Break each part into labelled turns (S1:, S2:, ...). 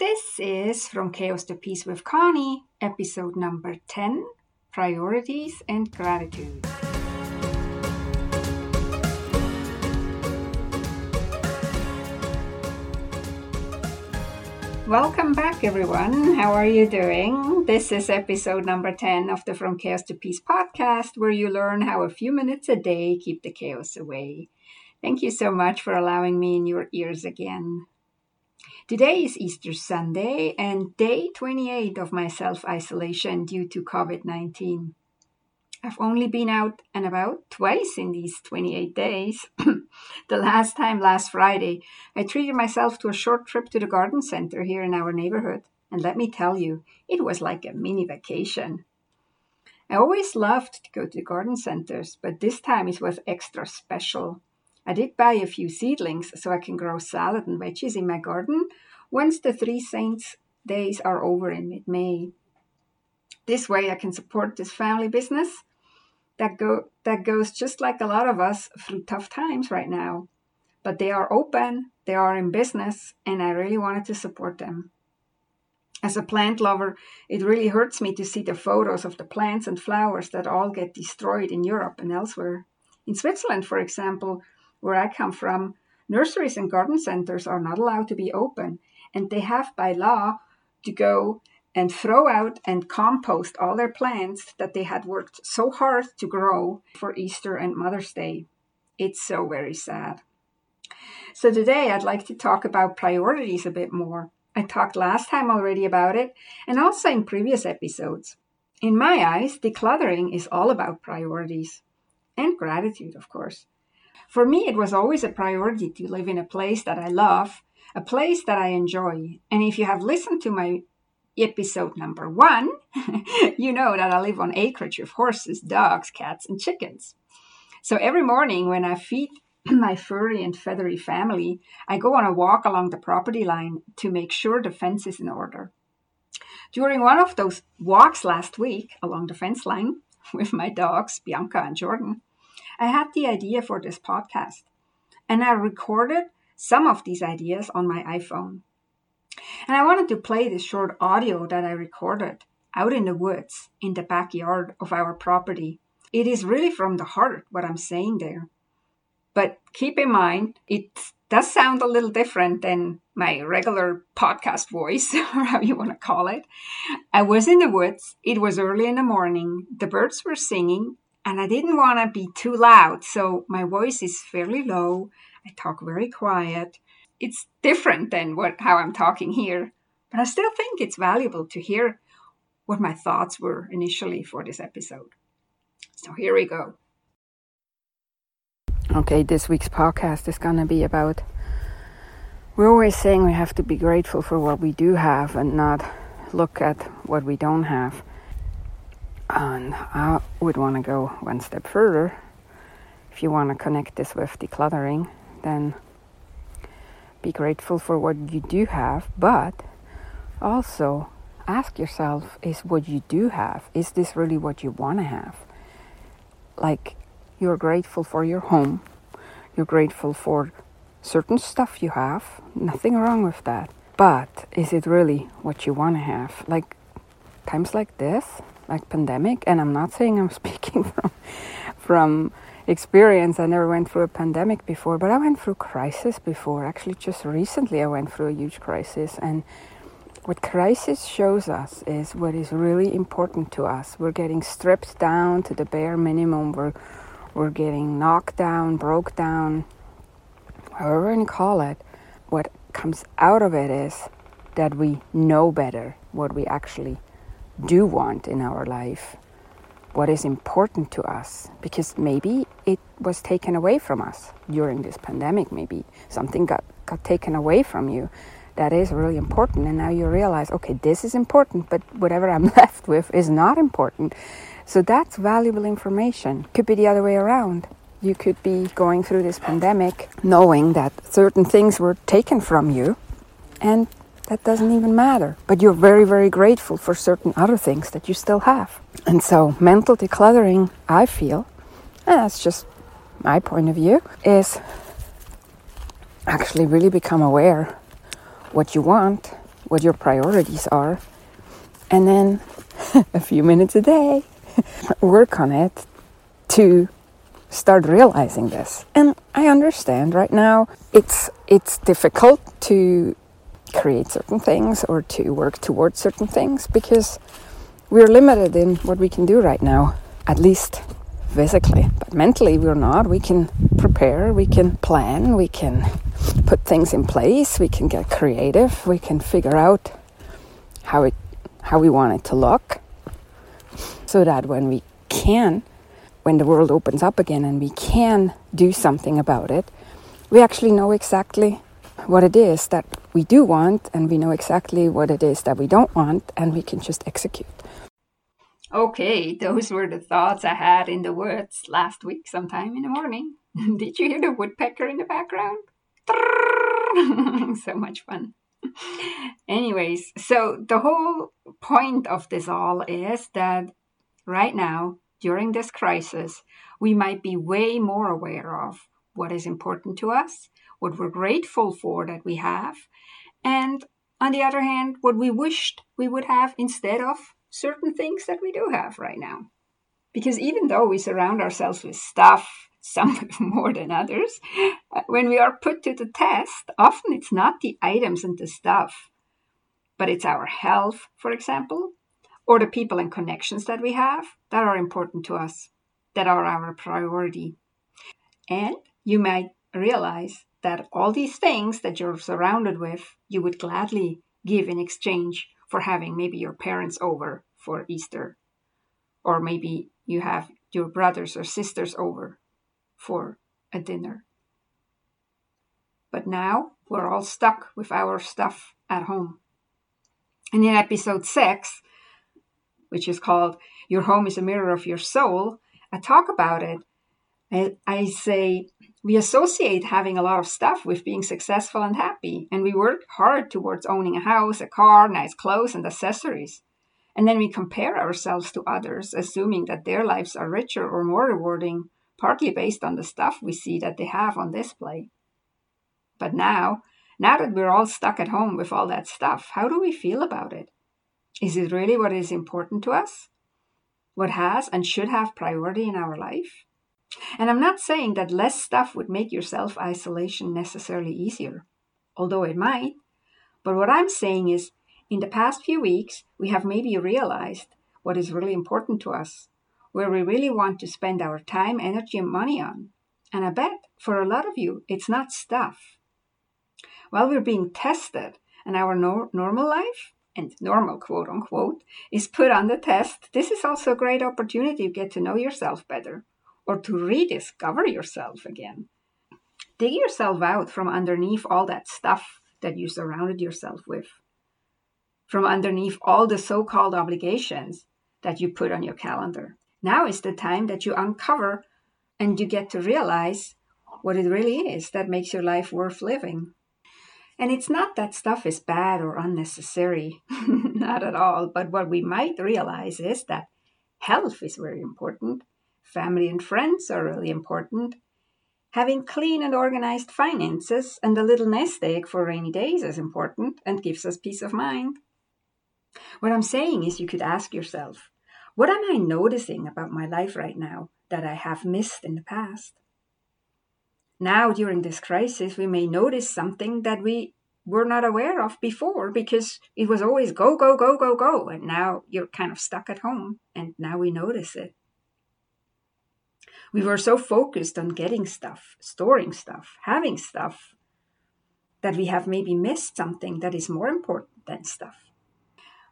S1: This is From Chaos to Peace with Conny, episode number 10 Priorities and Gratitude. Welcome back, everyone. How are you doing? This is episode number 10 of the From Chaos to Peace podcast, where you learn how a few minutes a day keep the chaos away. Thank you so much for allowing me in your ears again. Today is Easter Sunday and day 28 of my self isolation due to COVID 19. I've only been out and about twice in these 28 days. the last time, last Friday, I treated myself to a short trip to the garden center here in our neighborhood. And let me tell you, it was like a mini vacation. I always loved to go to the garden centers, but this time it was extra special. I did buy a few seedlings so I can grow salad and veggies in my garden once the Three Saints days are over in mid May. This way I can support this family business that go that goes just like a lot of us through tough times right now. But they are open, they are in business, and I really wanted to support them. As a plant lover, it really hurts me to see the photos of the plants and flowers that all get destroyed in Europe and elsewhere. In Switzerland, for example, where I come from, nurseries and garden centers are not allowed to be open, and they have by law to go and throw out and compost all their plants that they had worked so hard to grow for Easter and Mother's Day. It's so very sad. So, today I'd like to talk about priorities a bit more. I talked last time already about it, and also in previous episodes. In my eyes, decluttering is all about priorities and gratitude, of course. For me, it was always a priority to live in a place that I love, a place that I enjoy. And if you have listened to my episode number one, you know that I live on acreage with horses, dogs, cats, and chickens. So every morning when I feed my furry and feathery family, I go on a walk along the property line to make sure the fence is in order. During one of those walks last week along the fence line with my dogs, Bianca and Jordan, I had the idea for this podcast, and I recorded some of these ideas on my iPhone. And I wanted to play this short audio that I recorded out in the woods in the backyard of our property. It is really from the heart what I'm saying there. But keep in mind, it does sound a little different than my regular podcast voice, or how you want to call it. I was in the woods. It was early in the morning. The birds were singing, and I didn't want to be too loud, so my voice is fairly low. I talk very quiet. It's different than what how I'm talking here, but I still think it's valuable to hear what my thoughts were initially for this episode. So here we go. Okay, this week's podcast is going to be about we're always saying we have to be grateful for what we do have and not look at what we don't have. And I would want to go one step further. If you want to connect this with decluttering, then be grateful for what you do have, but also ask yourself is what you do have, is this really what you want to have? Like, you're grateful for your home, you're grateful for certain stuff you have, nothing wrong with that. But is it really what you want to have? Like, times like this, like pandemic, and I'm not saying I'm speaking from from experience. I never went through a pandemic before, but I went through crisis before. Actually, just recently I went through a huge crisis, and what crisis shows us is what is really important to us. We're getting stripped down to the bare minimum. We're we're getting knocked down, broke down, however you call it. What comes out of it is that we know better what we actually do want in our life, what is important to us, because maybe it was taken away from us during this pandemic, maybe something got, got taken away from you that is really important, and now you realize, okay, this is important, but whatever I'm left with is not important. So that's valuable information. Could be the other way around. You could be going through this pandemic knowing that certain things were taken from you and that doesn't even matter. But you're very, very grateful for certain other things that you still have. And so, mental decluttering, I feel, and that's just my point of view, is actually really become aware what you want,
S2: what your priorities are, and then a few minutes a day, work on it to start realizing this. And I understand right now it's it's difficult to create certain things or to work towards certain things because we're limited in what we can do right now, at least physically. But mentally, we're not. We can prepare, we can plan, we can put things in place, we can get creative, we can figure out how it how we want it to look so that when we can when the world opens up again and we can do something about it we actually know exactly what it is that we do want and we know exactly what it is that we don't want and we can just execute.
S1: Okay those were the thoughts i had in the woods last week sometime in the morning. Did you hear the woodpecker in the background? So much fun. Anyways, so the whole point of this all is that right now, during this crisis, we might be way more aware of what is important to us, what we're grateful for that we have, and on the other hand, what we wished we would have instead of certain things that we do have right now. Because even though we surround ourselves with stuff, some more than others. Uh, when we are put to the test, often it's not the items and the stuff, but it's our health, for example, or the people and connections that we have that are important to us, that are our priority. And you might realize that all these things that you're surrounded with, you would gladly give in exchange for having maybe your parents over for Easter, or maybe you have your brothers or sisters over for a dinner. But now we're all stuck with our stuff at home. And in episode six, which is called Your Home is a Mirror of Your Soul, I talk about it. I, I say we associate having a lot of stuff with being successful and happy, and we work hard towards owning a house, a car, nice clothes, and accessories. And then we compare ourselves to others, assuming that their lives are richer or more rewarding partly based on the stuff we see that they have on display. But now, now that we're all stuck at home with all that stuff, how do we feel about it? Is it really what is important to us? What has and should have priority in our life? And I'm not saying that less stuff would make your self isolation necessarily easier, although it might. But what I'm saying is, in the past few weeks, we have maybe realized what is really important to us where we really want to spend our time, energy, and money on. And I bet for a lot of you, it's not stuff. While we're being tested and our no- normal life, and normal quote unquote, is put on the test, this is also a great opportunity to get to know yourself better or to rediscover yourself again. Dig yourself out from underneath all that stuff that you surrounded yourself with, from underneath all the so called obligations that you put on your calendar. Now is the time that you uncover and you get to realize what it really is that makes your life worth living. And it's not that stuff is bad or unnecessary, not at all. But what we might realize is that health is very important, family and friends are really important. Having clean and organized finances and a little nest egg for rainy days is important and gives us peace of mind. What I'm saying is, you could ask yourself what am I noticing about my life right now that I have missed in the past? Now, during this crisis, we may notice something that we were not aware of before because it was always go, go, go, go, go. And now you're kind of stuck at home, and now we notice it. We were so focused on getting stuff, storing stuff, having stuff, that we have maybe missed something that is more important than stuff.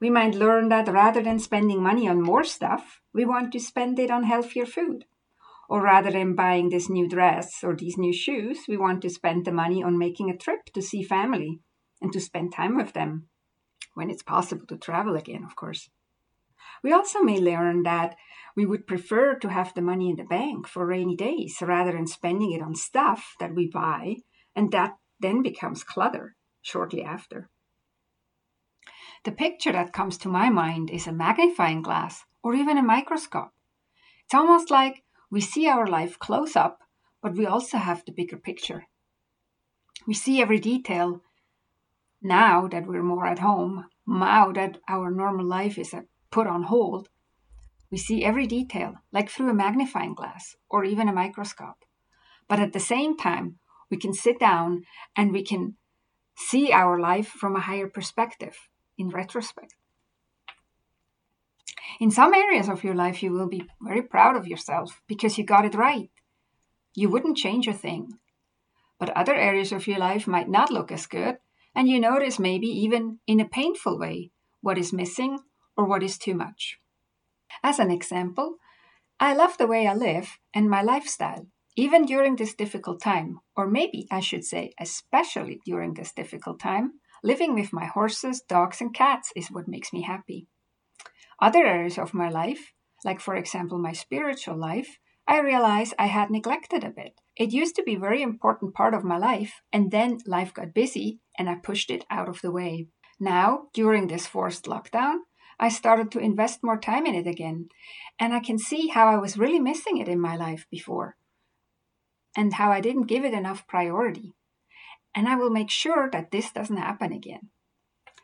S1: We might learn that rather than spending money on more stuff, we want to spend it on healthier food. Or rather than buying this new dress or these new shoes, we want to spend the money on making a trip to see family and to spend time with them when it's possible to travel again, of course. We also may learn that we would prefer to have the money in the bank for rainy days rather than spending it on stuff that we buy and that then becomes clutter shortly after. The picture that comes to my mind is a magnifying glass or even a microscope. It's almost like we see our life close up, but we also have the bigger picture. We see every detail. Now that we're more at home, now that our normal life is put on hold, we see every detail, like through a magnifying glass or even a microscope. But at the same time, we can sit down and we can see our life from a higher perspective in retrospect. In some areas of your life, you will be very proud of yourself because you got it right. You wouldn't change a thing. But other areas of your life might not look as good, and you notice maybe even in a painful way what is missing or what is too much. As an example, I love the way I live and my lifestyle, even during this difficult time, or maybe I should say, especially during this difficult time. Living with my horses, dogs, and cats is what makes me happy. Other areas of my life, like for example my spiritual life, I realize I had neglected a bit. It used to be a very important part of my life, and then life got busy and I pushed it out of the way. Now, during this forced lockdown, I started to invest more time in it again, and I can see how I was really missing it in my life before, and how I didn't give it enough priority. And I will make sure that this doesn't happen again.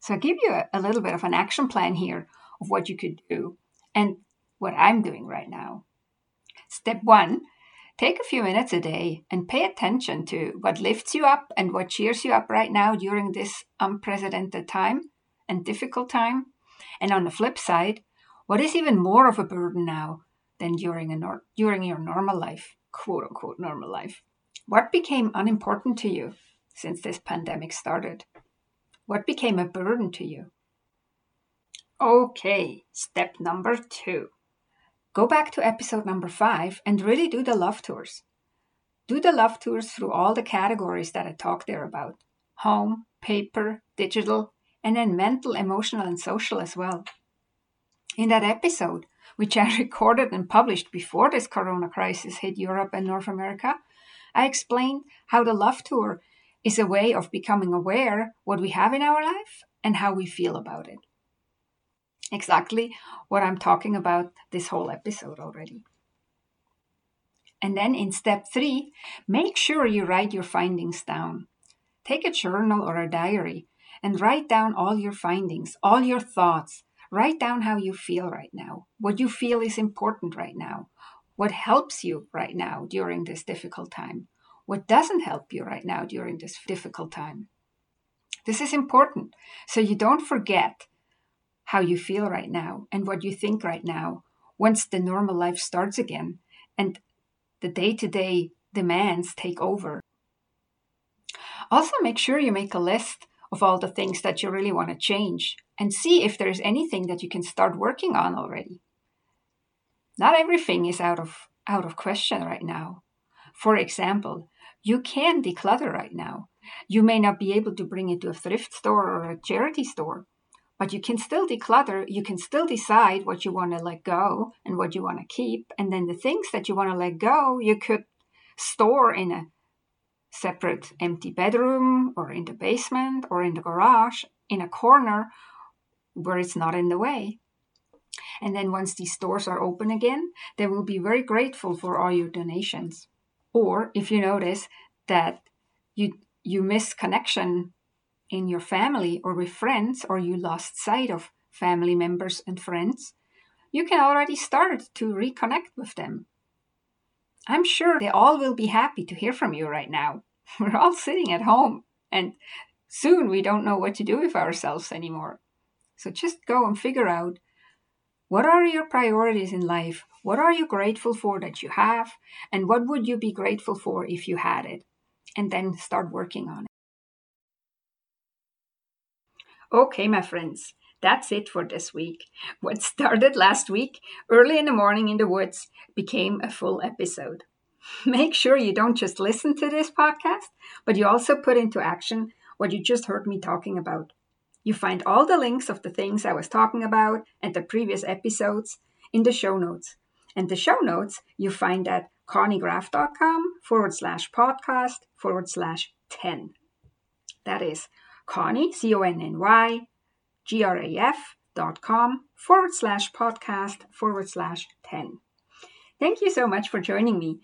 S1: So, I'll give you a, a little bit of an action plan here of what you could do and what I'm doing right now. Step one take a few minutes a day and pay attention to what lifts you up and what cheers you up right now during this unprecedented time and difficult time. And on the flip side, what is even more of a burden now than during, a nor- during your normal life, quote unquote normal life? What became unimportant to you since this pandemic started? What became a burden to you? Okay, step number two. Go back to episode number five and really do the love tours. Do the love tours through all the categories that I talked there about home, paper, digital, and then mental, emotional, and social as well. In that episode, which I recorded and published before this corona crisis hit Europe and North America, I explained how the love tour is a way of becoming aware what we have in our life and how we feel about it exactly what I'm talking about this whole episode already. And then in step three, make sure you write your findings down. Take a journal or a diary and write down all your findings, all your thoughts. Write down how you feel right now, what you feel is important right now, what helps you right now during this difficult time, what doesn't help you right now during this difficult time. This is important so you don't forget how you feel right now and what you think right now once the normal life starts again and the day to day demands take over. Also, make sure you make a list of all the things that you really want to change and see if there's anything that you can start working on already. Not everything is out of out of question right now. For example, you can declutter right now. You may not be able to bring it to a thrift store or a charity store, but you can still declutter. You can still decide what you want to let go and what you want to keep. And then the things that you want to let go, you could store in a separate empty bedroom or in the basement or in the garage in a corner where it's not in the way. And then once these stores are open again, they will be very grateful for all your donations. Or if you notice that you you miss connection in your family or with friends, or you lost sight of family members and friends, you can already start to reconnect with them. I'm sure they all will be happy to hear from you right now. We're all sitting at home, and soon we don't know what to do with ourselves anymore. So just go and figure out what are your priorities in life? What are you grateful for that you have? And what would you be grateful for if you had it? And then start working on it. Okay, my friends, that's it for this week. What started last week, early in the morning in the woods, became a full episode. Make sure you don't just listen to this podcast, but you also put into action what you just heard me talking about. You find all the links of the things I was talking about and the previous episodes in the show notes. And the show notes you find at connygraf.com forward slash podcast forward slash 10. That is Conny, C O N N Y, G R A F dot com forward slash podcast forward slash 10. Thank you so much for joining me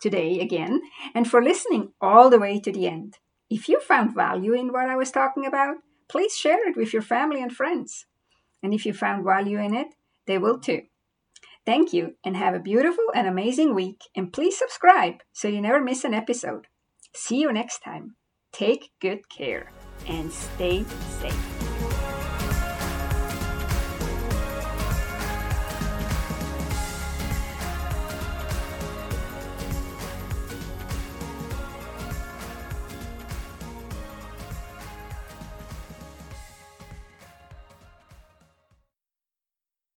S1: today again and for listening all the way to the end. If you found value in what I was talking about, please share it with your family and friends. And if you found value in it, they will too. Thank you and have a beautiful and amazing week. And please subscribe so you never miss an episode. See you next time. Take good care and stay safe.